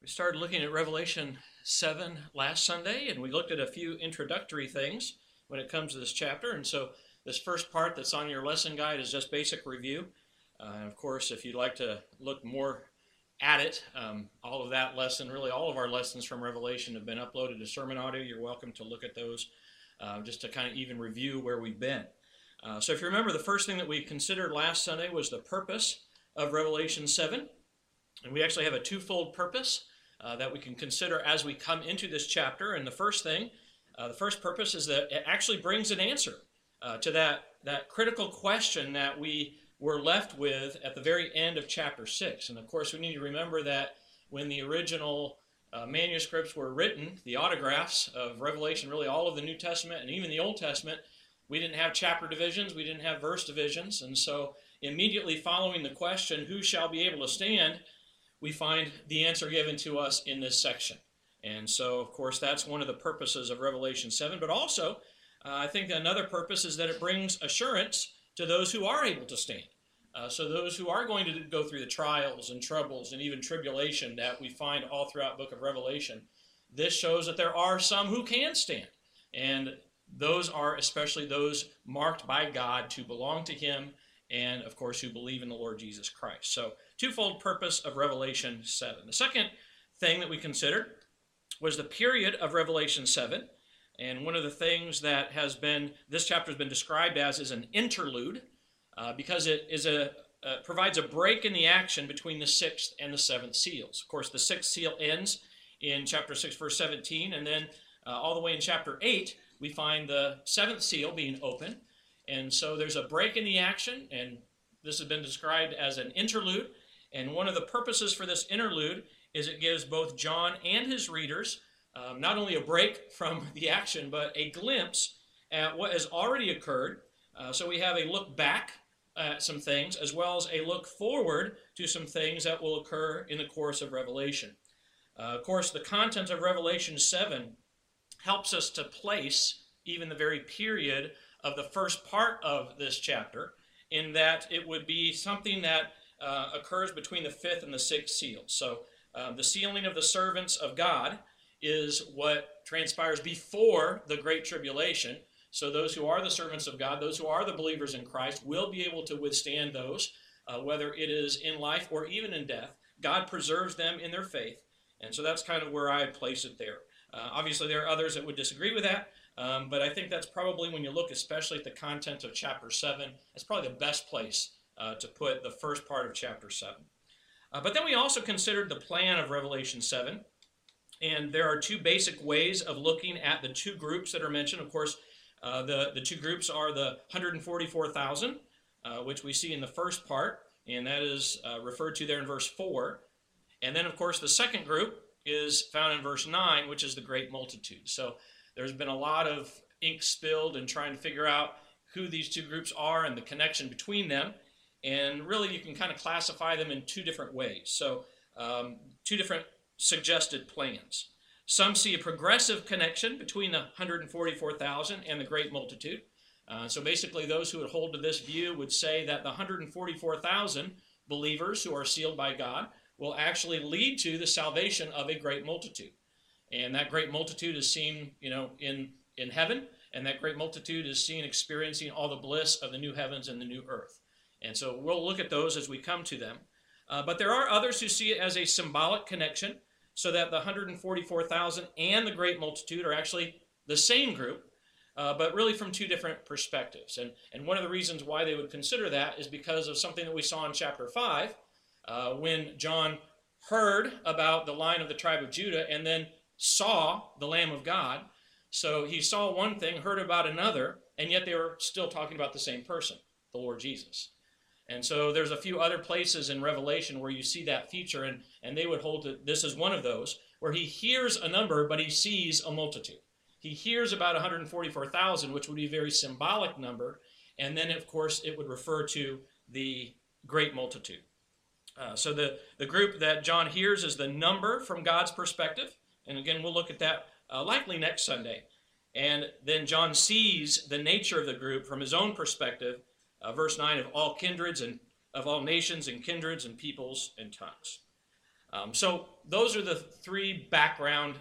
We started looking at Revelation 7 last Sunday, and we looked at a few introductory things when it comes to this chapter. And so, this first part that's on your lesson guide is just basic review. Uh, and of course, if you'd like to look more at it, um, all of that lesson, really all of our lessons from Revelation have been uploaded to SermonAudio. You're welcome to look at those uh, just to kind of even review where we've been. Uh, so, if you remember, the first thing that we considered last Sunday was the purpose of Revelation 7. And we actually have a twofold purpose uh, that we can consider as we come into this chapter. And the first thing, uh, the first purpose is that it actually brings an answer uh, to that, that critical question that we were left with at the very end of chapter 6. And of course, we need to remember that when the original uh, manuscripts were written, the autographs of Revelation, really all of the New Testament and even the Old Testament, we didn't have chapter divisions, we didn't have verse divisions. And so, immediately following the question, Who shall be able to stand? We find the answer given to us in this section. And so, of course, that's one of the purposes of Revelation 7. But also, uh, I think another purpose is that it brings assurance to those who are able to stand. Uh, so, those who are going to go through the trials and troubles and even tribulation that we find all throughout book of Revelation, this shows that there are some who can stand. And those are especially those marked by God to belong to Him and, of course, who believe in the Lord Jesus Christ. So, twofold purpose of Revelation 7. The second thing that we considered was the period of Revelation 7. And one of the things that has been, this chapter has been described as, is an interlude uh, because it is a, uh, provides a break in the action between the sixth and the seventh seals. Of course, the sixth seal ends in chapter 6, verse 17, and then uh, all the way in chapter 8, we find the seventh seal being open. And so there's a break in the action, and this has been described as an interlude. And one of the purposes for this interlude is it gives both John and his readers um, not only a break from the action, but a glimpse at what has already occurred. Uh, so we have a look back at some things, as well as a look forward to some things that will occur in the course of Revelation. Uh, of course, the content of Revelation 7 helps us to place even the very period of the first part of this chapter, in that it would be something that uh, occurs between the fifth and the sixth seal. So uh, the sealing of the servants of God is what transpires before the Great Tribulation. So those who are the servants of God, those who are the believers in Christ, will be able to withstand those, uh, whether it is in life or even in death. God preserves them in their faith. And so that's kind of where I place it there. Uh, obviously, there are others that would disagree with that, um, but I think that's probably when you look, especially at the content of chapter 7, that's probably the best place uh, to put the first part of chapter 7. Uh, but then we also considered the plan of Revelation 7. And there are two basic ways of looking at the two groups that are mentioned. Of course, uh, the, the two groups are the 144,000, uh, which we see in the first part, and that is uh, referred to there in verse 4. And then, of course, the second group is found in verse 9, which is the great multitude. So there's been a lot of ink spilled in trying to figure out who these two groups are and the connection between them. And really, you can kind of classify them in two different ways. So, um, two different suggested plans. Some see a progressive connection between the 144,000 and the great multitude. Uh, so, basically, those who would hold to this view would say that the 144,000 believers who are sealed by God will actually lead to the salvation of a great multitude. And that great multitude is seen, you know, in, in heaven, and that great multitude is seen experiencing all the bliss of the new heavens and the new earth. And so we'll look at those as we come to them. Uh, but there are others who see it as a symbolic connection, so that the 144,000 and the great multitude are actually the same group, uh, but really from two different perspectives. And, and one of the reasons why they would consider that is because of something that we saw in chapter 5 uh, when John heard about the Lion of the tribe of Judah and then saw the Lamb of God. So he saw one thing, heard about another, and yet they were still talking about the same person, the Lord Jesus. And so there's a few other places in Revelation where you see that feature, and, and they would hold that this is one of those, where he hears a number, but he sees a multitude. He hears about 144,000, which would be a very symbolic number, and then, of course, it would refer to the great multitude. Uh, so the, the group that John hears is the number from God's perspective, and again, we'll look at that uh, likely next Sunday. And then John sees the nature of the group from his own perspective, uh, verse 9 of all kindreds and of all nations and kindreds and peoples and tongues. Um, so those are the three background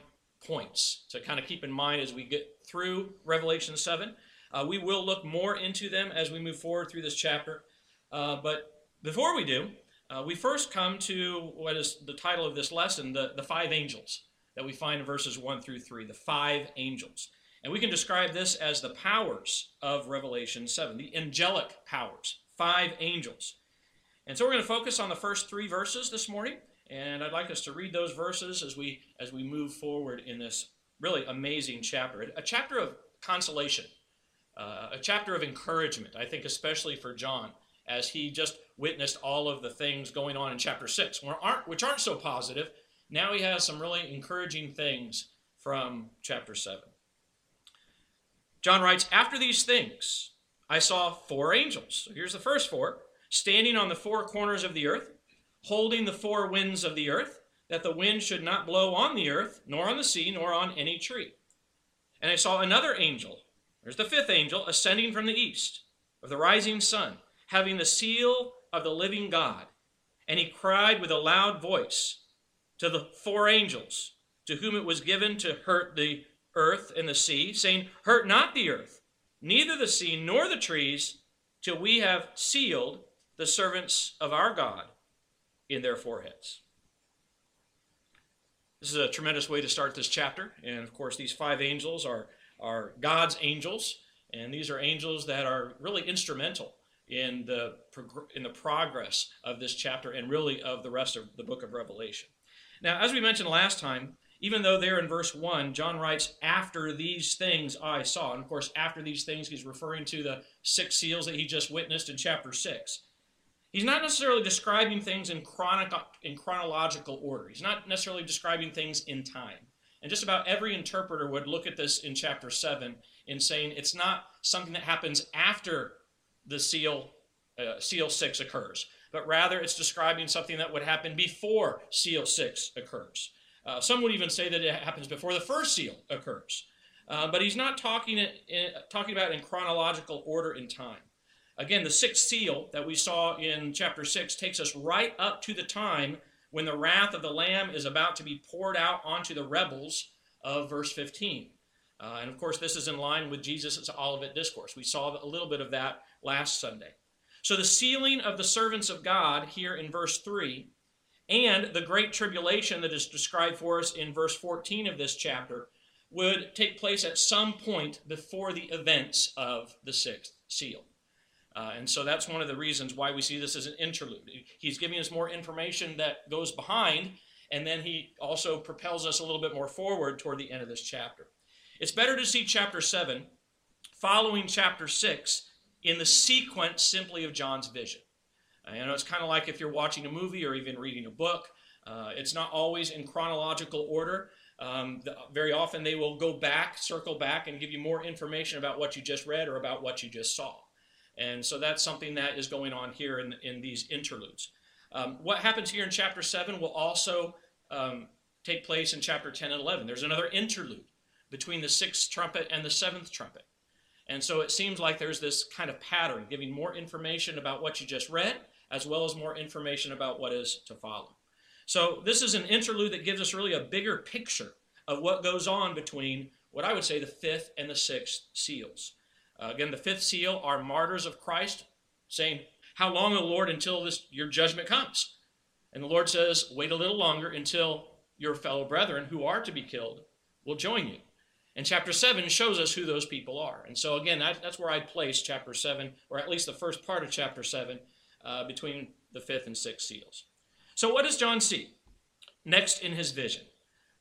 points to kind of keep in mind as we get through Revelation 7. Uh, we will look more into them as we move forward through this chapter. Uh, but before we do, uh, we first come to what is the title of this lesson the, the five angels that we find in verses 1 through 3. The five angels. And we can describe this as the powers of Revelation 7, the angelic powers, five angels. And so we're going to focus on the first three verses this morning, and I'd like us to read those verses as we as we move forward in this really amazing chapter, a chapter of consolation, uh, a chapter of encouragement. I think especially for John as he just witnessed all of the things going on in chapter six, which aren't, which aren't so positive. Now he has some really encouraging things from chapter seven. John writes, After these things, I saw four angels. So here's the first four standing on the four corners of the earth, holding the four winds of the earth, that the wind should not blow on the earth, nor on the sea, nor on any tree. And I saw another angel, there's the fifth angel, ascending from the east of the rising sun, having the seal of the living God. And he cried with a loud voice to the four angels, to whom it was given to hurt the earth and the sea, saying, Hurt not the earth, neither the sea nor the trees, till we have sealed the servants of our God in their foreheads. This is a tremendous way to start this chapter. And of course, these five angels are, are God's angels. And these are angels that are really instrumental in the, in the progress of this chapter and really of the rest of the book of Revelation. Now, as we mentioned last time, even though there in verse 1, John writes, After these things I saw. And of course, after these things, he's referring to the six seals that he just witnessed in chapter 6. He's not necessarily describing things in, chronic, in chronological order, he's not necessarily describing things in time. And just about every interpreter would look at this in chapter 7 in saying it's not something that happens after the seal, uh, seal 6 occurs, but rather it's describing something that would happen before seal 6 occurs. Uh, some would even say that it happens before the first seal occurs. Uh, but he's not talking, in, talking about in chronological order in time. Again, the sixth seal that we saw in chapter 6 takes us right up to the time when the wrath of the Lamb is about to be poured out onto the rebels of verse 15. Uh, and of course, this is in line with Jesus' Olivet Discourse. We saw a little bit of that last Sunday. So, the sealing of the servants of God here in verse 3 and the great tribulation that is described for us in verse 14 of this chapter would take place at some point before the events of the sixth seal. Uh, and so that's one of the reasons why we see this as an interlude. He's giving us more information that goes behind, and then he also propels us a little bit more forward toward the end of this chapter. It's better to see chapter 7 following chapter 6 in the sequence simply of John's vision. Uh, you know, it's kind of like if you're watching a movie or even reading a book. Uh, it's not always in chronological order. Um, the, very often they will go back, circle back, and give you more information about what you just read or about what you just saw. And so that's something that is going on here in, in these interludes. Um, what happens here in chapter 7 will also um, take place in chapter 10 and 11. There's another interlude between the sixth trumpet and the seventh trumpet. And so it seems like there's this kind of pattern, giving more information about what you just read as well as more information about what is to follow. So, this is an interlude that gives us really a bigger picture of what goes on between what I would say the fifth and the sixth seals. Uh, again, the fifth seal are martyrs of Christ saying, How long, O Lord, until this your judgment comes? And the Lord says, Wait a little longer until your fellow brethren who are to be killed will join you. And chapter 7 shows us who those people are. And so, again, that, that's where I'd place chapter 7, or at least the first part of chapter 7, uh, between the fifth and sixth seals. So, what does John see next in his vision?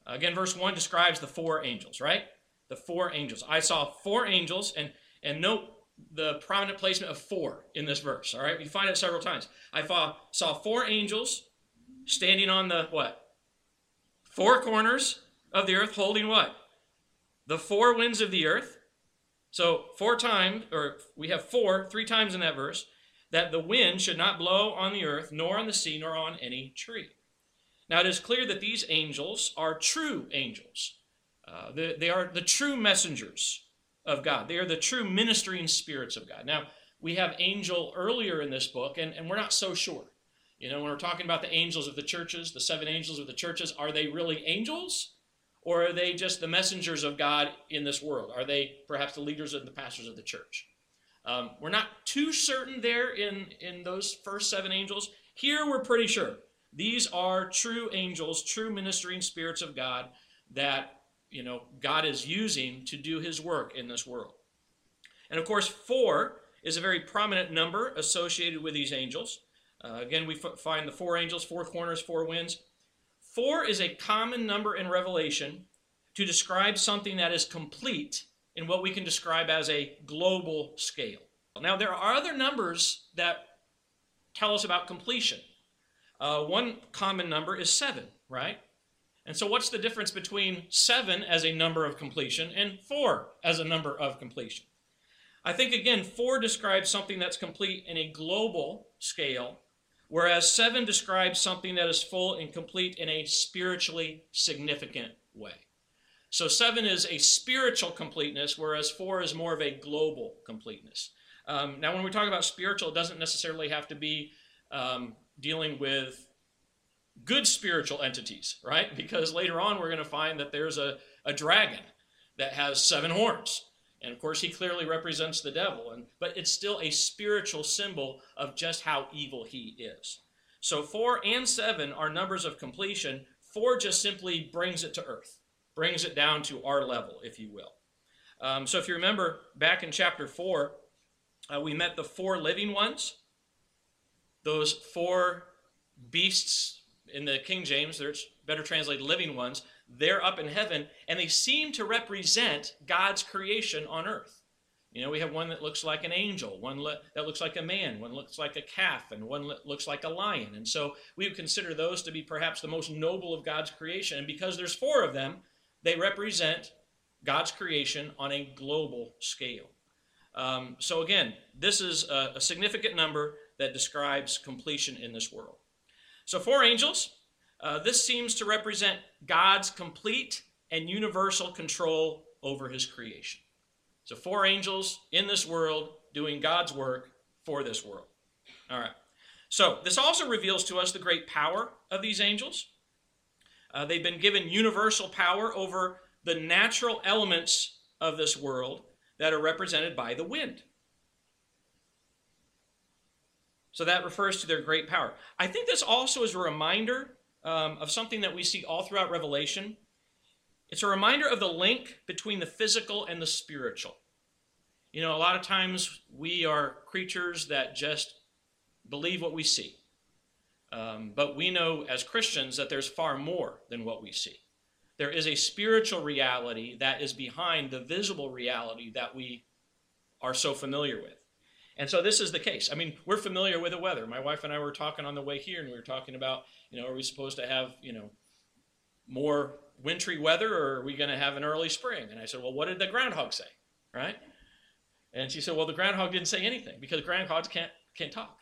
Again, verse 1 describes the four angels, right? The four angels. I saw four angels, and, and note the prominent placement of four in this verse, all right? We find it several times. I saw four angels standing on the what? Four corners of the earth, holding what? The four winds of the earth. So, four times, or we have four, three times in that verse that the wind should not blow on the earth, nor on the sea, nor on any tree. Now it is clear that these angels are true angels. Uh, they, they are the true messengers of God. They are the true ministering spirits of God. Now, we have angel earlier in this book, and, and we're not so sure. You know, when we're talking about the angels of the churches, the seven angels of the churches, are they really angels? Or are they just the messengers of God in this world? Are they perhaps the leaders and the pastors of the church? Um, we're not too certain there in, in those first seven angels. Here we're pretty sure. These are true angels, true ministering spirits of God that you know God is using to do his work in this world. And of course, four is a very prominent number associated with these angels. Uh, again, we f- find the four angels, four corners, four winds. Four is a common number in Revelation to describe something that is complete in what we can describe as a global scale. Now, there are other numbers that tell us about completion. Uh, one common number is seven, right? And so, what's the difference between seven as a number of completion and four as a number of completion? I think, again, four describes something that's complete in a global scale, whereas seven describes something that is full and complete in a spiritually significant way. So, seven is a spiritual completeness, whereas four is more of a global completeness. Um, now, when we talk about spiritual, it doesn't necessarily have to be um, dealing with good spiritual entities, right? Because later on, we're going to find that there's a, a dragon that has seven horns. And of course, he clearly represents the devil, and, but it's still a spiritual symbol of just how evil he is. So, four and seven are numbers of completion. Four just simply brings it to earth, brings it down to our level, if you will. Um, so, if you remember back in chapter four, uh, we met the four living ones, those four beasts in the King James, there's better translated living ones, they're up in heaven and they seem to represent God's creation on earth. You know, we have one that looks like an angel, one that looks like a man, one looks like a calf, and one looks like a lion. And so we would consider those to be perhaps the most noble of God's creation. And because there's four of them, they represent God's creation on a global scale. Um, so again, this is a, a significant number that describes completion in this world. So, four angels, uh, this seems to represent God's complete and universal control over his creation. So, four angels in this world doing God's work for this world. All right. So, this also reveals to us the great power of these angels. Uh, they've been given universal power over the natural elements of this world that are represented by the wind. So that refers to their great power. I think this also is a reminder um, of something that we see all throughout Revelation. It's a reminder of the link between the physical and the spiritual. You know, a lot of times we are creatures that just believe what we see. Um, but we know as Christians that there's far more than what we see. There is a spiritual reality that is behind the visible reality that we are so familiar with. And so this is the case. I mean, we're familiar with the weather. My wife and I were talking on the way here, and we were talking about, you know, are we supposed to have, you know, more wintry weather, or are we going to have an early spring? And I said, well, what did the groundhog say, right? And she said, well, the groundhog didn't say anything because groundhogs can't can't talk.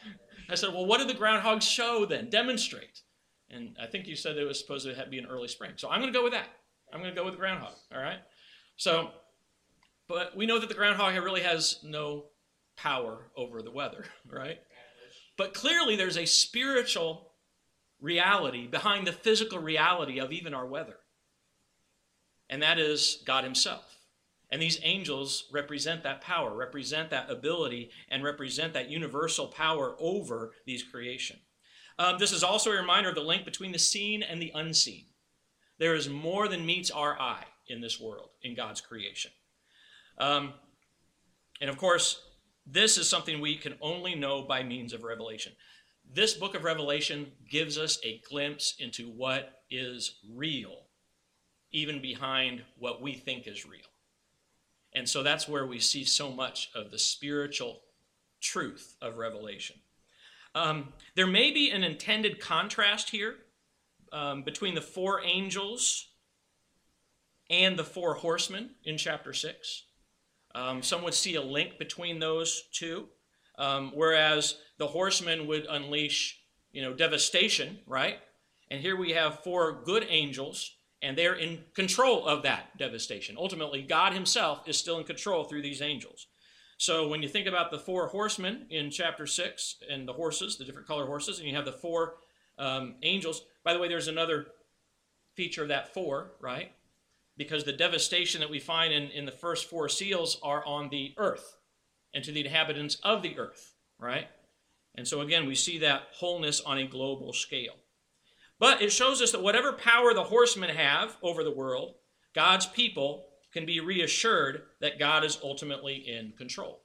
I said, well, what did the groundhog show then? Demonstrate. And I think you said it was supposed to be an early spring. So I'm going to go with that. I'm going to go with the groundhog. All right. So, but we know that the groundhog really has no power over the weather, right? But clearly, there's a spiritual reality behind the physical reality of even our weather, and that is God Himself. And these angels represent that power, represent that ability, and represent that universal power over these creation. Um, this is also a reminder of the link between the seen and the unseen. There is more than meets our eye in this world, in God's creation. Um, and of course, this is something we can only know by means of revelation. This book of Revelation gives us a glimpse into what is real, even behind what we think is real. And so that's where we see so much of the spiritual truth of Revelation. Um, there may be an intended contrast here um, between the four angels and the four horsemen in chapter 6. Um, some would see a link between those two, um, whereas the horsemen would unleash, you know, devastation, right? And here we have four good angels, and they're in control of that devastation. Ultimately, God Himself is still in control through these angels. So when you think about the four horsemen in chapter 6 and the horses, the different color horses, and you have the four um, angels. By the way, there's another feature of that four, right? Because the devastation that we find in, in the first four seals are on the earth and to the inhabitants of the earth, right? And so again, we see that wholeness on a global scale. But it shows us that whatever power the horsemen have over the world, God's people can be reassured that God is ultimately in control.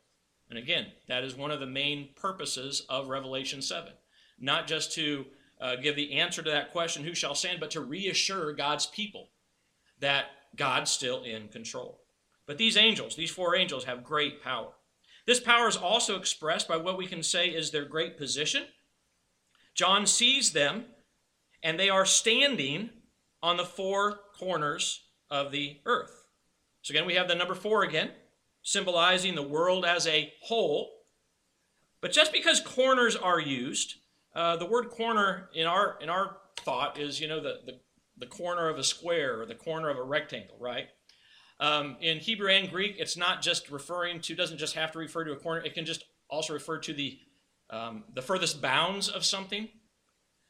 And again, that is one of the main purposes of Revelation 7. Not just to uh, give the answer to that question, who shall stand, but to reassure God's people that God's still in control. But these angels, these four angels, have great power. This power is also expressed by what we can say is their great position. John sees them, and they are standing on the four corners of the earth. So again, we have the number four again, symbolizing the world as a whole. But just because corners are used, uh, the word corner in our in our thought is you know the, the the corner of a square or the corner of a rectangle, right? Um, in Hebrew and Greek, it's not just referring to, doesn't just have to refer to a corner, it can just also refer to the, um, the furthest bounds of something.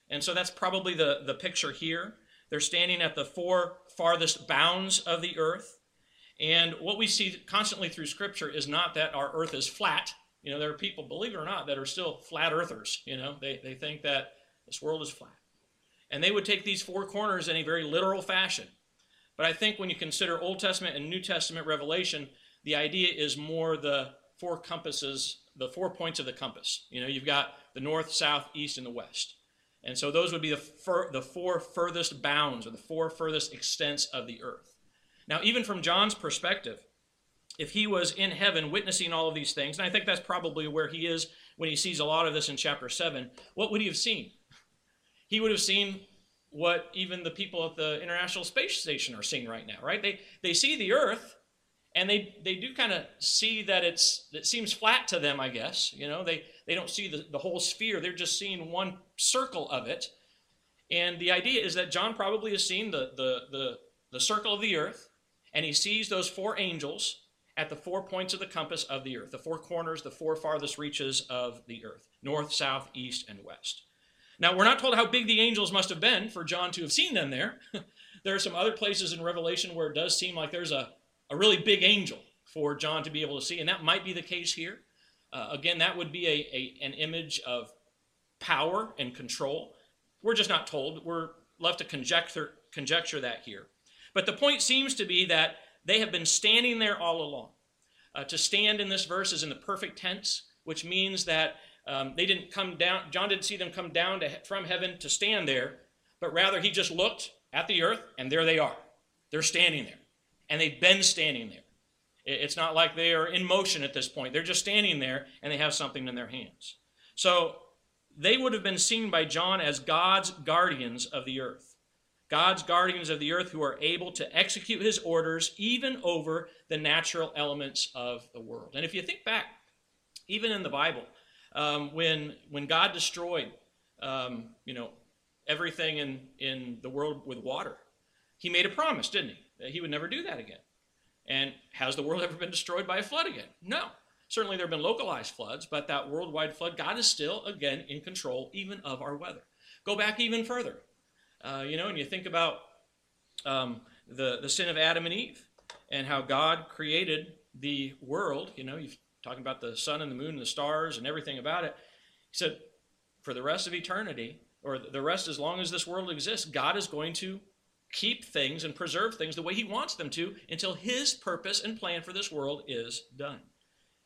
And so that's probably the, the picture here. They're standing at the four farthest bounds of the earth. And what we see constantly through Scripture is not that our earth is flat. You know, there are people, believe it or not, that are still flat earthers. You know, they, they think that this world is flat. And they would take these four corners in a very literal fashion. But I think when you consider Old Testament and New Testament revelation, the idea is more the four compasses, the four points of the compass. You know, you've got the north, south, east, and the west. And so those would be the, fur, the four furthest bounds or the four furthest extents of the earth. Now, even from John's perspective, if he was in heaven witnessing all of these things, and I think that's probably where he is when he sees a lot of this in chapter 7, what would he have seen? He would have seen what even the people at the International Space Station are seeing right now, right? They, they see the Earth and they, they do kind of see that it's it seems flat to them, I guess. You know, they, they don't see the, the whole sphere, they're just seeing one circle of it. And the idea is that John probably has seen the, the, the, the circle of the earth, and he sees those four angels at the four points of the compass of the earth, the four corners, the four farthest reaches of the earth north, south, east, and west. Now, we're not told how big the angels must have been for John to have seen them there. there are some other places in Revelation where it does seem like there's a, a really big angel for John to be able to see, and that might be the case here. Uh, again, that would be a, a, an image of power and control. We're just not told. We're left to conjecture, conjecture that here. But the point seems to be that they have been standing there all along. Uh, to stand in this verse is in the perfect tense, which means that um, they didn't come down, John didn't see them come down to, from heaven to stand there, but rather he just looked at the earth and there they are. They're standing there. And they've been standing there. It's not like they are in motion at this point. They're just standing there and they have something in their hands. So they would have been seen by John as God's guardians of the earth. God's guardians of the earth who are able to execute his orders even over the natural elements of the world. And if you think back, even in the Bible, um, when, when God destroyed, um, you know, everything in, in the world with water, he made a promise, didn't he? That he would never do that again. And has the world ever been destroyed by a flood again? No. Certainly there have been localized floods, but that worldwide flood, God is still, again, in control even of our weather. Go back even further. Uh, you know, and you think about um, the, the sin of Adam and Eve and how God created the world. You know, you're talking about the sun and the moon and the stars and everything about it. He said, for the rest of eternity, or the rest as long as this world exists, God is going to keep things and preserve things the way He wants them to until His purpose and plan for this world is done.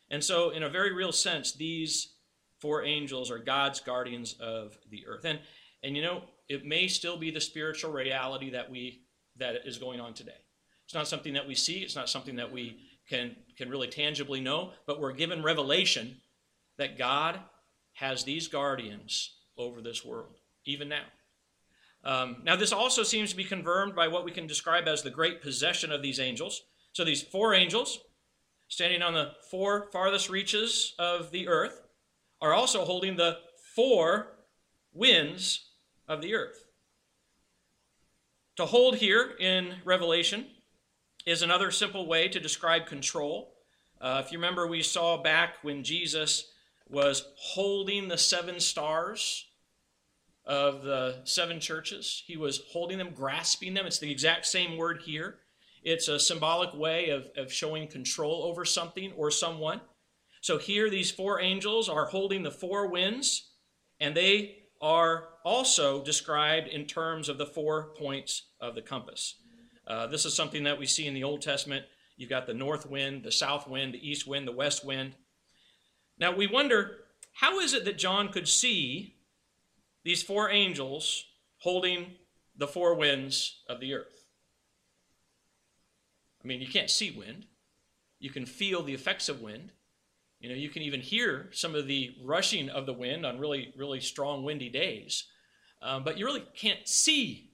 And so, in a very real sense, these four angels are God's guardians of the earth. And, and you know, it may still be the spiritual reality that we that is going on today. It's not something that we see, it's not something that we can can really tangibly know, but we're given revelation that God has these guardians over this world, even now. Um, now, this also seems to be confirmed by what we can describe as the great possession of these angels. So, these four angels, standing on the four farthest reaches of the earth, are also holding the four winds of the earth. To hold here in Revelation is another simple way to describe control. Uh, if you remember, we saw back when Jesus was holding the seven stars of the seven churches, he was holding them, grasping them. It's the exact same word here. It's a symbolic way of, of showing control over something or someone. So here, these four angels are holding the four winds, and they are also described in terms of the four points of the compass. Uh, this is something that we see in the Old Testament. You've got the north wind, the south wind, the east wind, the west wind. Now we wonder how is it that John could see these four angels holding the four winds of the earth? I mean, you can't see wind. You can feel the effects of wind. You know, you can even hear some of the rushing of the wind on really, really strong windy days, um, but you really can't see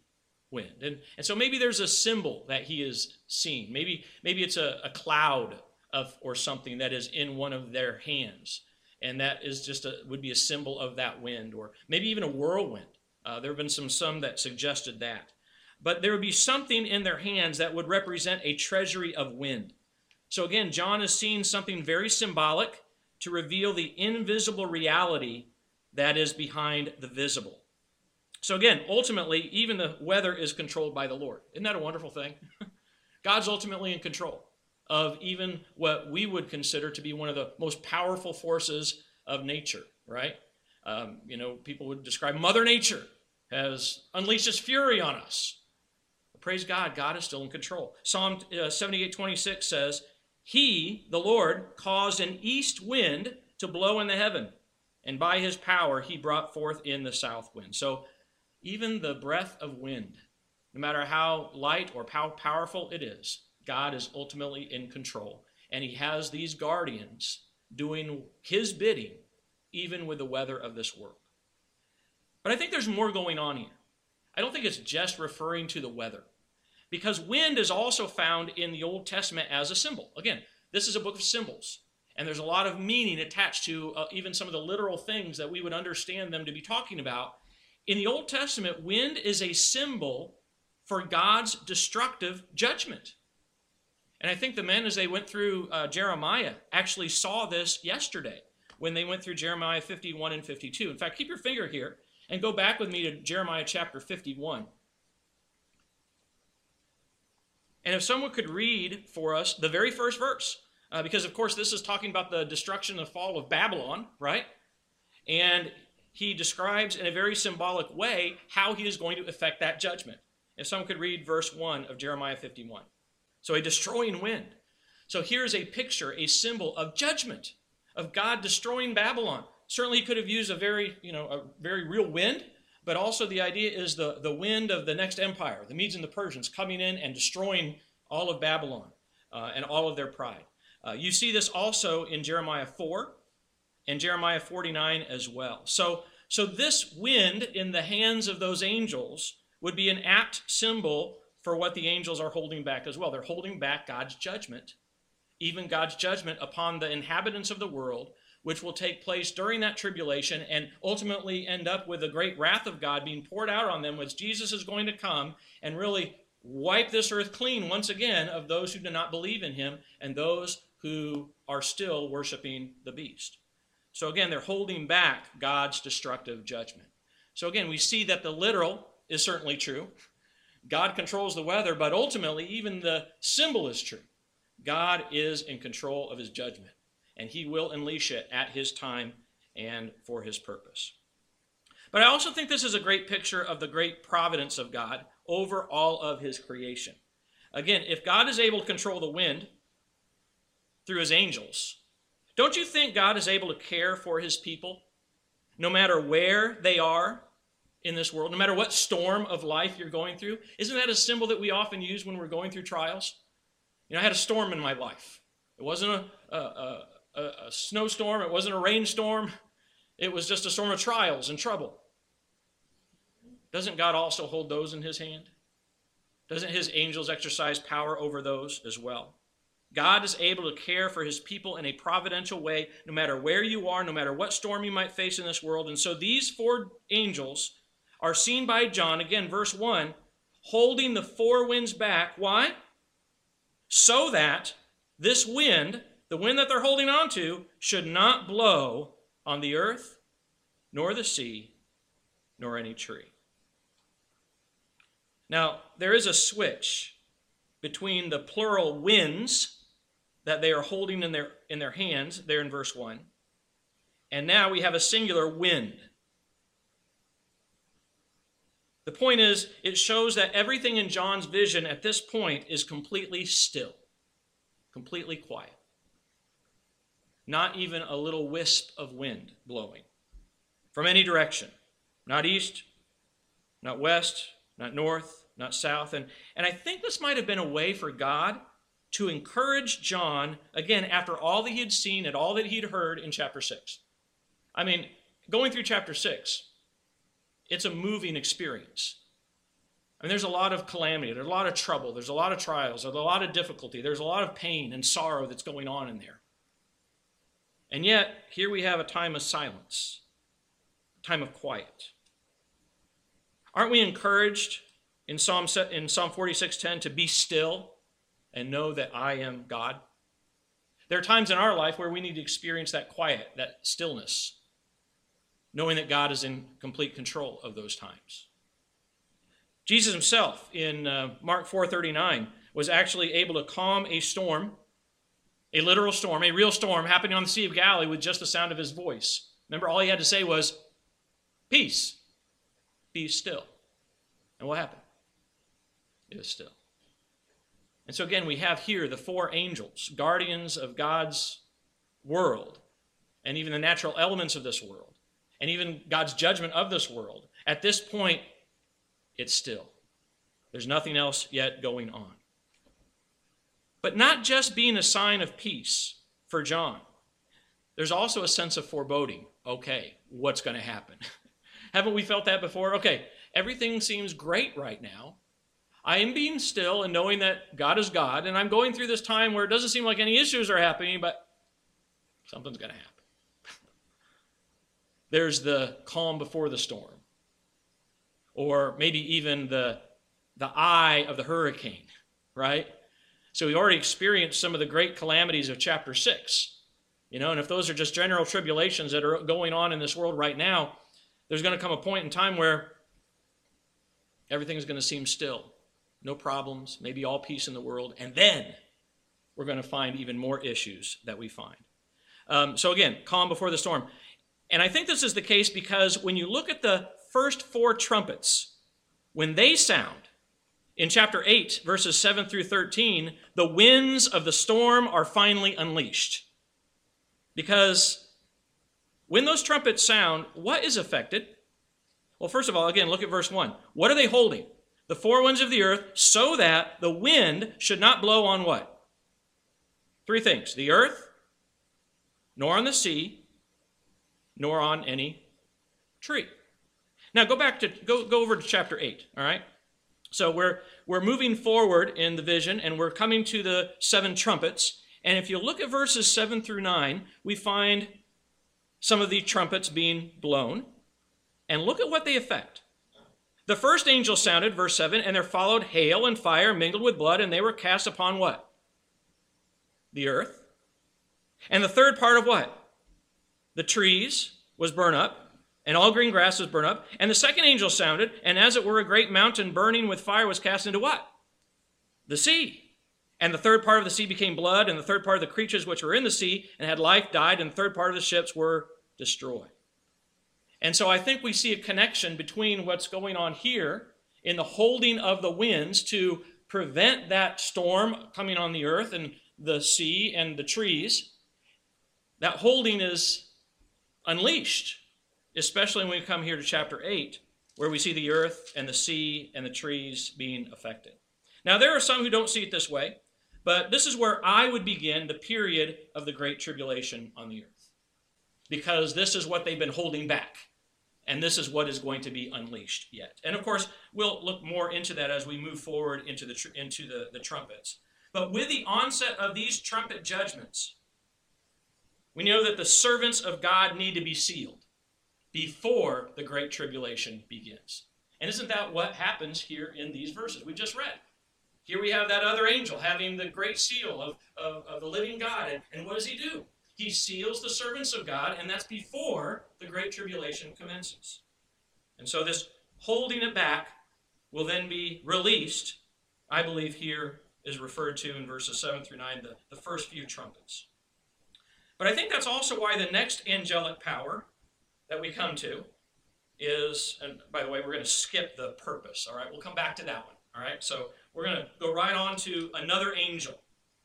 wind. And, and so maybe there's a symbol that he is seeing. Maybe, maybe it's a, a cloud of, or something that is in one of their hands. And that is just a, would be a symbol of that wind, or maybe even a whirlwind. Uh, there have been some, some that suggested that. But there would be something in their hands that would represent a treasury of wind. So again, John is seeing something very symbolic to reveal the invisible reality that is behind the visible. So again, ultimately, even the weather is controlled by the Lord. Isn't that a wonderful thing? God's ultimately in control of even what we would consider to be one of the most powerful forces of nature, right? Um, you know, people would describe Mother Nature has unleashed its fury on us. But praise God, God is still in control. Psalm uh, 78 26 says, he, the Lord, caused an east wind to blow in the heaven, and by his power he brought forth in the south wind. So even the breath of wind, no matter how light or how powerful it is, God is ultimately in control. And he has these guardians doing his bidding, even with the weather of this world. But I think there's more going on here. I don't think it's just referring to the weather because wind is also found in the Old Testament as a symbol. Again, this is a book of symbols, and there's a lot of meaning attached to uh, even some of the literal things that we would understand them to be talking about. In the Old Testament, wind is a symbol for God's destructive judgment. And I think the men, as they went through uh, Jeremiah, actually saw this yesterday when they went through Jeremiah 51 and 52. In fact, keep your finger here and go back with me to Jeremiah chapter 51. And if someone could read for us the very first verse, uh, because of course this is talking about the destruction and the fall of Babylon, right? And he describes in a very symbolic way how he is going to effect that judgment. If someone could read verse 1 of Jeremiah 51. So, a destroying wind. So, here's a picture, a symbol of judgment, of God destroying Babylon. Certainly, he could have used a very, you know, a very real wind, but also the idea is the, the wind of the next empire, the Medes and the Persians, coming in and destroying all of Babylon uh, and all of their pride. Uh, you see this also in Jeremiah 4 and Jeremiah 49 as well. So, so this wind in the hands of those angels would be an apt symbol for what the angels are holding back as well. They're holding back God's judgment, even God's judgment upon the inhabitants of the world which will take place during that tribulation and ultimately end up with the great wrath of God being poured out on them, which Jesus is going to come and really wipe this earth clean once again of those who do not believe in him and those who are still worshiping the beast. So again, they're holding back God's destructive judgment. So again, we see that the literal is certainly true. God controls the weather, but ultimately, even the symbol is true. God is in control of his judgment and he will unleash it at his time and for his purpose. But I also think this is a great picture of the great providence of God over all of his creation. Again, if God is able to control the wind through his angels, don't you think God is able to care for his people no matter where they are in this world, no matter what storm of life you're going through? Isn't that a symbol that we often use when we're going through trials? You know, I had a storm in my life. It wasn't a, a, a, a, snowstorm, it wasn't a rainstorm, it was just a storm of trials and trouble. Doesn't God also hold those in his hand? Doesn't his angels exercise power over those as well? God is able to care for his people in a providential way, no matter where you are, no matter what storm you might face in this world. And so these four angels are seen by John, again, verse 1, holding the four winds back. Why? So that this wind the wind that they're holding on to should not blow on the earth, nor the sea, nor any tree. Now, there is a switch between the plural winds that they are holding in their, in their hands, there in verse 1, and now we have a singular wind. The point is, it shows that everything in John's vision at this point is completely still, completely quiet. Not even a little wisp of wind blowing from any direction. Not east, not west, not north, not south. And, and I think this might have been a way for God to encourage John, again, after all that he had seen and all that he'd heard in chapter 6. I mean, going through chapter 6, it's a moving experience. I mean, there's a lot of calamity, there's a lot of trouble, there's a lot of trials, there's a lot of difficulty, there's a lot of pain and sorrow that's going on in there. And yet, here we have a time of silence, a time of quiet. Aren't we encouraged in Psalm, in Psalm 46:10 to be still and know that I am God? There are times in our life where we need to experience that quiet, that stillness knowing that God is in complete control of those times. Jesus himself in uh, Mark 4:39 was actually able to calm a storm, a literal storm, a real storm happening on the Sea of Galilee with just the sound of his voice. Remember all he had to say was peace. Be still. And what happened? It was still. And so again we have here the four angels, guardians of God's world and even the natural elements of this world and even God's judgment of this world. At this point, it's still. There's nothing else yet going on. But not just being a sign of peace for John, there's also a sense of foreboding. Okay, what's going to happen? Haven't we felt that before? Okay, everything seems great right now. I am being still and knowing that God is God, and I'm going through this time where it doesn't seem like any issues are happening, but something's going to happen. There's the calm before the storm, or maybe even the, the eye of the hurricane, right? So we already experienced some of the great calamities of chapter 6. You know, and if those are just general tribulations that are going on in this world right now, there's going to come a point in time where everything's going to seem still. No problems, maybe all peace in the world. And then we're going to find even more issues that we find. Um, so, again, calm before the storm. And I think this is the case because when you look at the first four trumpets, when they sound, in chapter 8, verses 7 through 13, the winds of the storm are finally unleashed. Because when those trumpets sound, what is affected? Well, first of all, again, look at verse 1. What are they holding? The four winds of the earth, so that the wind should not blow on what? Three things the earth, nor on the sea, nor on any tree. Now go back to go, go over to chapter 8, all right? So we're we're moving forward in the vision and we're coming to the seven trumpets. And if you look at verses 7 through 9, we find some of the trumpets being blown. And look at what they affect. The first angel sounded, verse 7, and there followed hail and fire mingled with blood, and they were cast upon what? The earth. And the third part of what? the trees was burned up, and all green grass was burned up. And the second angel sounded, and as it were, a great mountain burning with fire was cast into what? The sea. And the third part of the sea became blood, and the third part of the creatures which were in the sea and had life died, and the third part of the ships were destroyed. And so I think we see a connection between what's going on here in the holding of the winds to prevent that storm coming on the earth and the sea and the trees. That holding is unleashed, especially when we come here to chapter 8, where we see the earth and the sea and the trees being affected. Now, there are some who don't see it this way, but this is where I would begin the period of the Great Tribulation on the earth. Because this is what they've been holding back. And this is what is going to be unleashed yet. And of course, we'll look more into that as we move forward into the, into the, the trumpets. But with the onset of these trumpet judgments, we know that the servants of God need to be sealed before the Great Tribulation begins. And isn't that what happens here in these verses we just read? Here we have that other angel having the great seal of, of, of the living God. And, and what does he do? He seals the servants of God, and that's before the great tribulation commences. And so this holding it back will then be released, I believe here is referred to in verses 7 through 9, the, the first few trumpets. But I think that's also why the next angelic power that we come to is, and by the way, we're going to skip the purpose, all right? We'll come back to that one, all right? So we're going to go right on to another angel,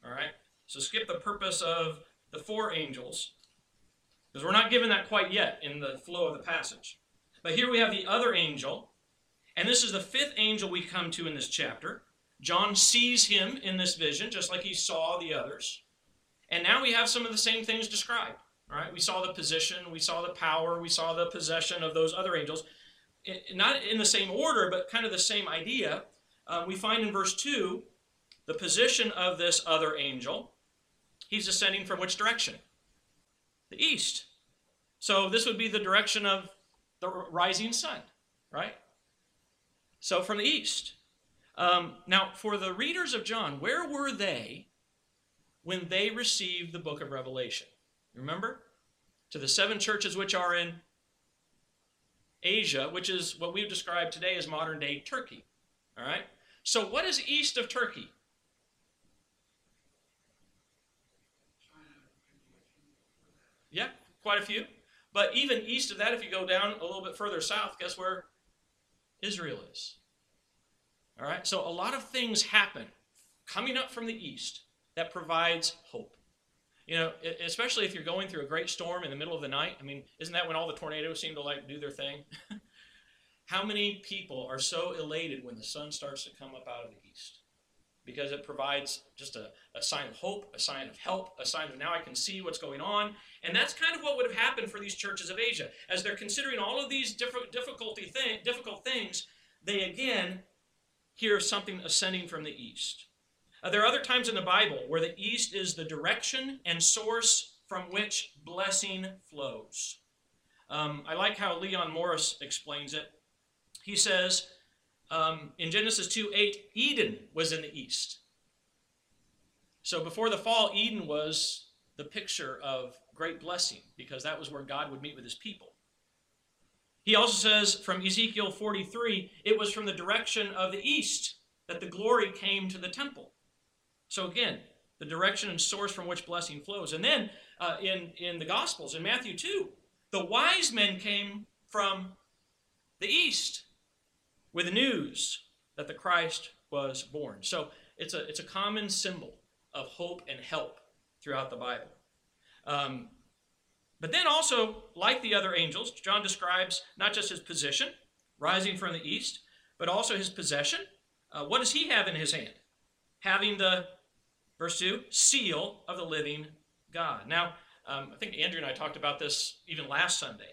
all right? So skip the purpose of the four angels, because we're not given that quite yet in the flow of the passage. But here we have the other angel, and this is the fifth angel we come to in this chapter. John sees him in this vision, just like he saw the others. And now we have some of the same things described. Right? We saw the position, we saw the power, we saw the possession of those other angels. Not in the same order, but kind of the same idea. Uh, we find in verse 2 the position of this other angel. He's ascending from which direction? The east. So this would be the direction of the rising sun, right? So from the east. Um, now, for the readers of John, where were they when they received the book of Revelation? Remember? To the seven churches which are in Asia, which is what we've described today as modern day Turkey. All right? So, what is east of Turkey? Yeah, quite a few. But even east of that, if you go down a little bit further south, guess where Israel is? All right? So, a lot of things happen coming up from the east that provides hope. You know, especially if you're going through a great storm in the middle of the night. I mean, isn't that when all the tornadoes seem to like do their thing? How many people are so elated when the sun starts to come up out of the east? Because it provides just a, a sign of hope, a sign of help, a sign of now I can see what's going on. And that's kind of what would have happened for these churches of Asia. As they're considering all of these different difficulty thing, difficult things, they again hear something ascending from the east. Uh, there are other times in the Bible where the east is the direction and source from which blessing flows. Um, I like how Leon Morris explains it. He says um, in Genesis 2 8, Eden was in the east. So before the fall, Eden was the picture of great blessing because that was where God would meet with his people. He also says from Ezekiel 43, it was from the direction of the east that the glory came to the temple. So again, the direction and source from which blessing flows. And then uh, in, in the Gospels, in Matthew 2, the wise men came from the east with news that the Christ was born. So it's a, it's a common symbol of hope and help throughout the Bible. Um, but then also, like the other angels, John describes not just his position, rising from the east, but also his possession. Uh, what does he have in his hand? Having the Verse 2 seal of the living God. Now, um, I think Andrew and I talked about this even last Sunday.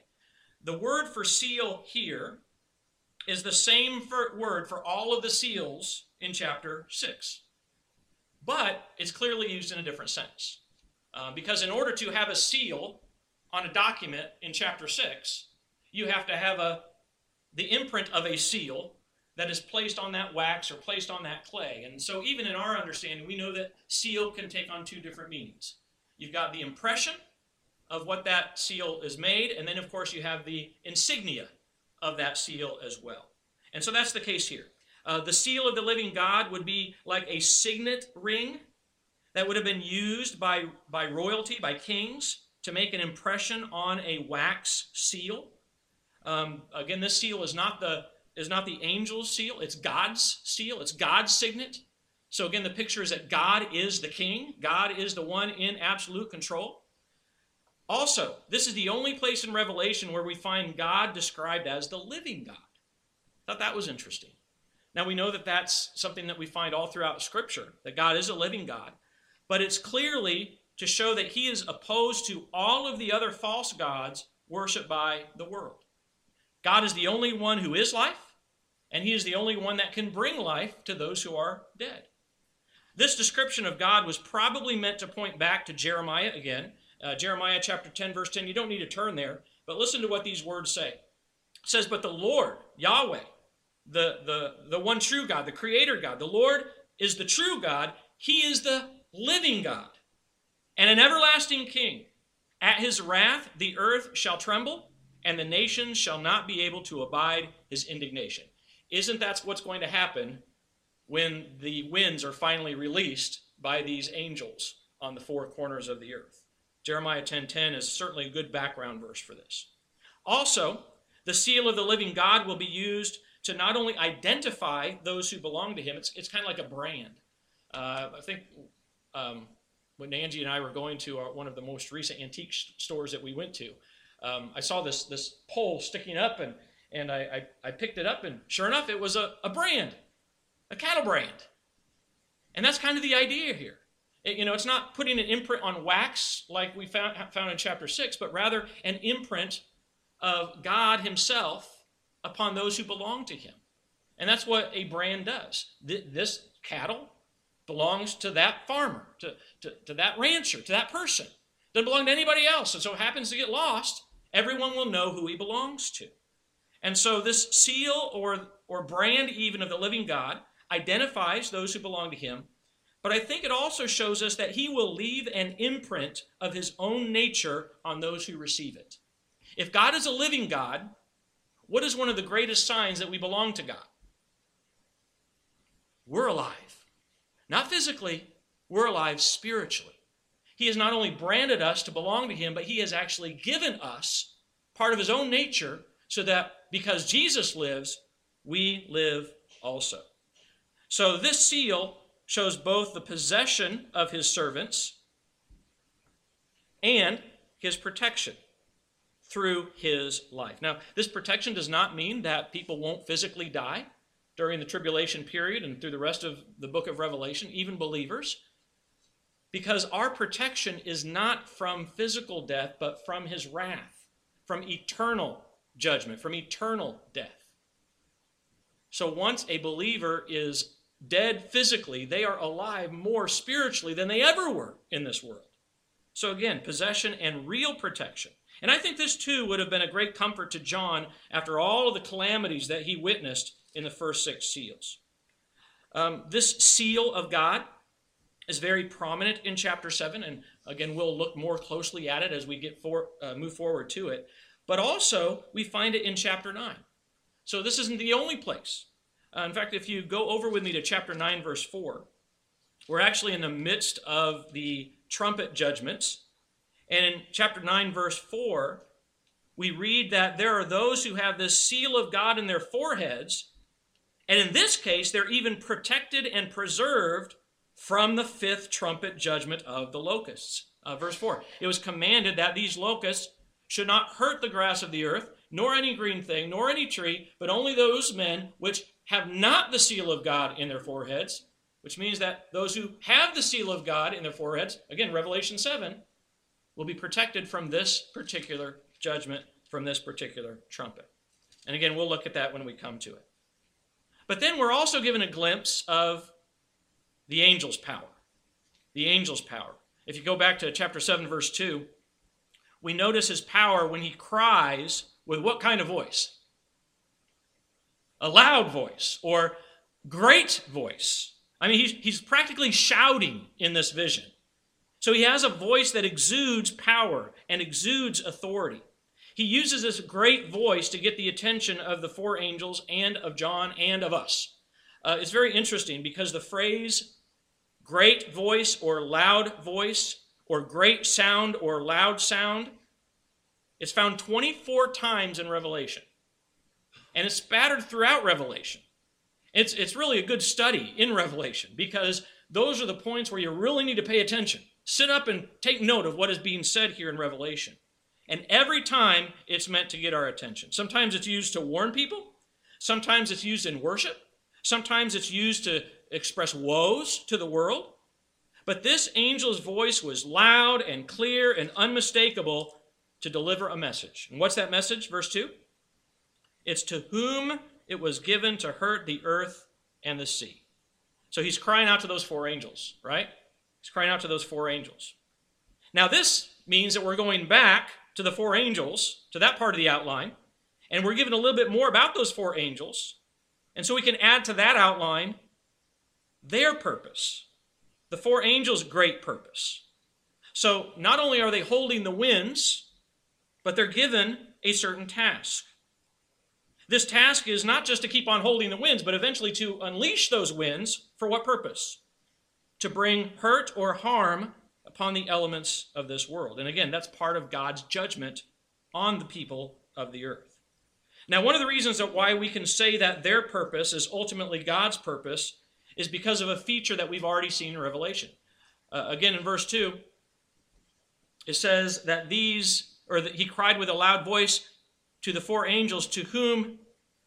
The word for seal here is the same for, word for all of the seals in chapter 6, but it's clearly used in a different sense. Uh, because in order to have a seal on a document in chapter 6, you have to have a, the imprint of a seal that is placed on that wax or placed on that clay. And so, even in our understanding, we know that seal can take on two different meanings. You've got the impression of what that seal is made, and then, of course, you have the insignia of that seal as well. And so that's the case here. Uh, the seal of the living God would be like a signet ring that would have been used by, by royalty, by kings, to make an impression on a wax seal. Um, again, this seal is not the is not the angel's seal, it's God's seal, it's God's signet. So again, the picture is that God is the king, God is the one in absolute control. Also, this is the only place in Revelation where we find God described as the living God. I Thought that was interesting. Now we know that that's something that we find all throughout Scripture, that God is a living God, but it's clearly to show that he is opposed to all of the other false gods worshiped by the world. God is the only one who is life, and he is the only one that can bring life to those who are dead. This description of God was probably meant to point back to Jeremiah again. Uh, Jeremiah chapter 10, verse 10. You don't need to turn there, but listen to what these words say. It says, But the Lord, Yahweh, the, the, the one true God, the creator God, the Lord is the true God, he is the living God and an everlasting king. At his wrath, the earth shall tremble, and the nations shall not be able to abide his indignation. Isn't that what's going to happen when the winds are finally released by these angels on the four corners of the earth? Jeremiah 10:10 is certainly a good background verse for this. Also, the seal of the living God will be used to not only identify those who belong to him, it's, it's kind of like a brand. Uh, I think um, when Angie and I were going to our, one of the most recent antique stores that we went to, um, I saw this, this pole sticking up and, and I, I, I, picked it up, and sure enough, it was a, a brand, a cattle brand. And that's kind of the idea here. It, you know, it's not putting an imprint on wax like we found, found in chapter 6, but rather an imprint of God Himself upon those who belong to him. And that's what a brand does. This cattle belongs to that farmer, to, to, to that rancher, to that person. Doesn't belong to anybody else. And so it happens to get lost, everyone will know who he belongs to. And so this seal or, or brand, even of the living God, identifies those who belong to him. But I think it also shows us that he will leave an imprint of his own nature on those who receive it. If God is a living God, what is one of the greatest signs that we belong to God? We're alive. Not physically, we're alive spiritually. He has not only branded us to belong to Him, but He has actually given us part of His own nature so that because Jesus lives, we live also. So this seal shows both the possession of His servants and His protection through his life. Now, this protection does not mean that people won't physically die during the tribulation period and through the rest of the book of Revelation, even believers, because our protection is not from physical death, but from his wrath, from eternal judgment, from eternal death. So once a believer is dead physically, they are alive more spiritually than they ever were in this world. So again, possession and real protection. And I think this too would have been a great comfort to John after all of the calamities that he witnessed in the first six seals. Um, this seal of God is very prominent in chapter 7, and again, we'll look more closely at it as we get for, uh, move forward to it. But also, we find it in chapter 9. So this isn't the only place. Uh, in fact, if you go over with me to chapter 9, verse 4, we're actually in the midst of the trumpet judgments and in chapter 9, verse 4, we read that there are those who have this seal of God in their foreheads. And in this case, they're even protected and preserved from the fifth trumpet judgment of the locusts. Uh, verse 4 It was commanded that these locusts should not hurt the grass of the earth, nor any green thing, nor any tree, but only those men which have not the seal of God in their foreheads, which means that those who have the seal of God in their foreheads, again, Revelation 7, will be protected from this particular judgment, from this particular trumpet. And again, we'll look at that when we come to it. But then we're also given a glimpse of the angel's power. The angel's power. If you go back to chapter 7, verse 2, we notice his power when he cries with what kind of voice? A loud voice or great voice. I mean, he's, he's practically shouting in this vision. So he has a voice that exudes power and exudes authority. He uses this great voice to get the attention of the four angels and of John and of us. Uh, it's very interesting because the phrase great voice or loud voice or great sound or loud sound is found 24 times in Revelation. And it's spattered throughout Revelation. It's, it's really a good study in Revelation because those are the points where you really need to pay attention sit up and take note of what is being said here in Revelation. And every time it's meant to get our attention. Sometimes it's used to warn people, sometimes it's used in worship, sometimes it's used to express woes to the world. But this angel's voice was loud and clear and unmistakable to deliver a message. And what's that message? Verse 2 It's to whom it was given to hurt the earth and the sea. So he's crying out to those four angels, right? He's crying out to those four angels. Now, this means that we're going back to the four angels, to that part of the outline, and we're given a little bit more about those four angels. And so we can add to that outline their purpose, the four angels' great purpose. So not only are they holding the winds, but they're given a certain task. This task is not just to keep on holding the winds, but eventually to unleash those winds for what purpose? To bring hurt or harm upon the elements of this world. And again, that's part of God's judgment on the people of the earth. Now, one of the reasons that why we can say that their purpose is ultimately God's purpose is because of a feature that we've already seen in Revelation. Uh, again, in verse 2, it says that these, or that he cried with a loud voice to the four angels to whom,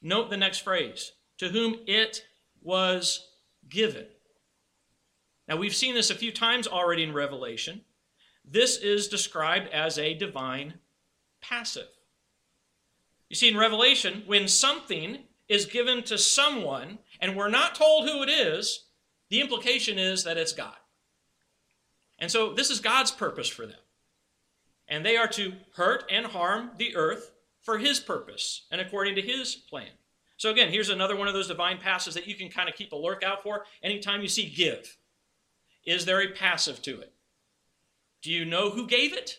note the next phrase, to whom it was given. Now, we've seen this a few times already in Revelation. This is described as a divine passive. You see, in Revelation, when something is given to someone and we're not told who it is, the implication is that it's God. And so this is God's purpose for them. And they are to hurt and harm the earth for his purpose and according to his plan. So again, here's another one of those divine passives that you can kind of keep a lookout for anytime you see give. Is there a passive to it? Do you know who gave it?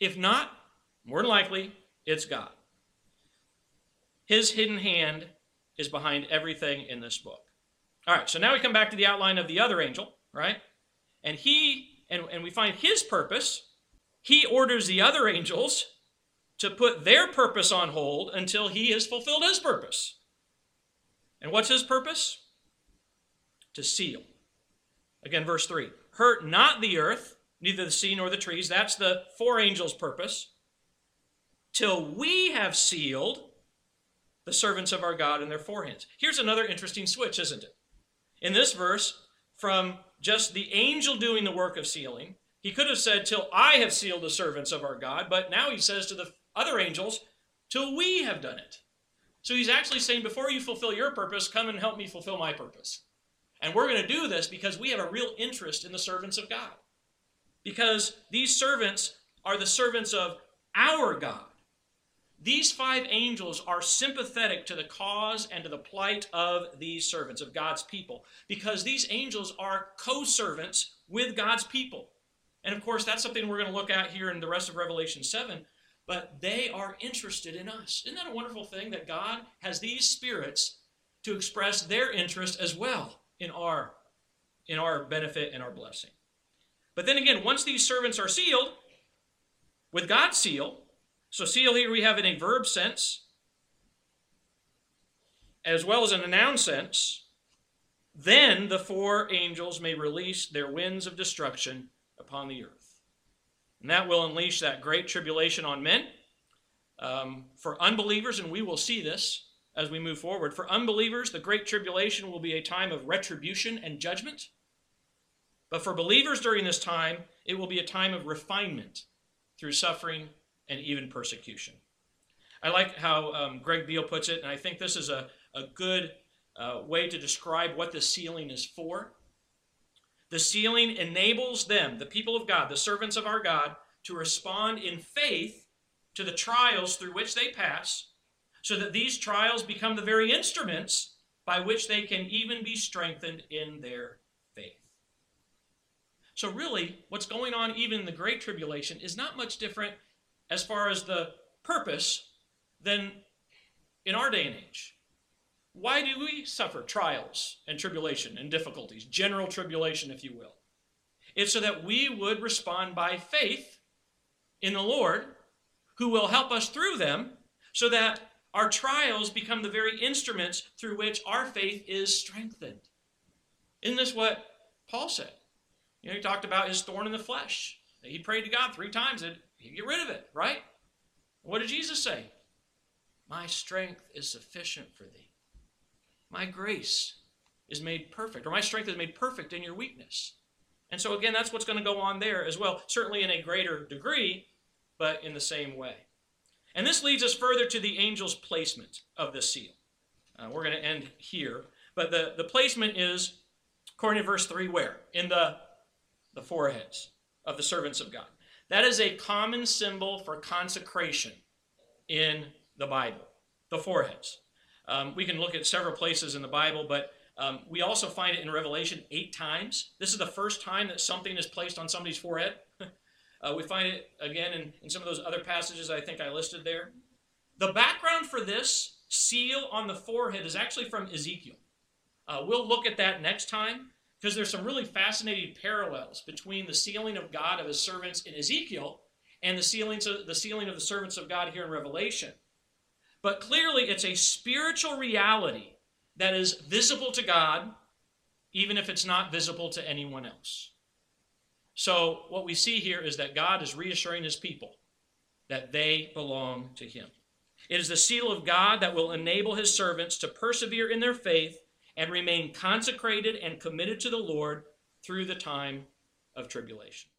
If not, more than likely, it's God. His hidden hand is behind everything in this book. All right, so now we come back to the outline of the other angel, right? And he, and, and we find his purpose. He orders the other angels to put their purpose on hold until he has fulfilled his purpose. And what's his purpose? To seal. Again, verse 3 Hurt not the earth, neither the sea nor the trees. That's the four angels' purpose. Till we have sealed the servants of our God in their foreheads. Here's another interesting switch, isn't it? In this verse, from just the angel doing the work of sealing, he could have said, Till I have sealed the servants of our God, but now he says to the other angels till we have done it. So he's actually saying, before you fulfill your purpose, come and help me fulfill my purpose. And we're going to do this because we have a real interest in the servants of God. Because these servants are the servants of our God. These five angels are sympathetic to the cause and to the plight of these servants, of God's people, because these angels are co servants with God's people. And of course, that's something we're going to look at here in the rest of Revelation 7 but they are interested in us. Isn't that a wonderful thing that God has these spirits to express their interest as well in our in our benefit and our blessing. But then again, once these servants are sealed with God's seal, so seal here we have in a verb sense as well as in a noun sense, then the four angels may release their winds of destruction upon the earth. And that will unleash that great tribulation on men. Um, for unbelievers, and we will see this as we move forward, for unbelievers, the great tribulation will be a time of retribution and judgment. But for believers during this time, it will be a time of refinement through suffering and even persecution. I like how um, Greg Beale puts it, and I think this is a, a good uh, way to describe what the sealing is for. The sealing enables them, the people of God, the servants of our God, to respond in faith to the trials through which they pass, so that these trials become the very instruments by which they can even be strengthened in their faith. So, really, what's going on even in the Great Tribulation is not much different as far as the purpose than in our day and age. Why do we suffer trials and tribulation and difficulties? General tribulation, if you will. It's so that we would respond by faith in the Lord, who will help us through them, so that our trials become the very instruments through which our faith is strengthened. Isn't this what Paul said? You know, he talked about his thorn in the flesh. He prayed to God three times that he'd get rid of it, right? What did Jesus say? My strength is sufficient for thee. My grace is made perfect, or my strength is made perfect in your weakness. And so, again, that's what's going to go on there as well, certainly in a greater degree, but in the same way. And this leads us further to the angel's placement of the seal. Uh, we're going to end here. But the, the placement is, according to verse 3, where? In the, the foreheads of the servants of God. That is a common symbol for consecration in the Bible, the foreheads. Um, we can look at several places in the Bible, but Um, we also find it in Revelation eight times. This is the first time that something is placed on somebody's forehead. uh, we find it again in, in some of those other passages I think I listed there. The background for this seal on the forehead is actually from Ezekiel. Uh, we'll look at that next time because there's some really fascinating parallels between the sealing of God of his servants in Ezekiel and the sealings of, the sealing of the servants of God here in Revelation. But clearly, it's a spiritual reality that is visible to God, even if it's not visible to anyone else. So, what we see here is that God is reassuring his people that they belong to him. It is the seal of God that will enable his servants to persevere in their faith and remain consecrated and committed to the Lord through the time of tribulation.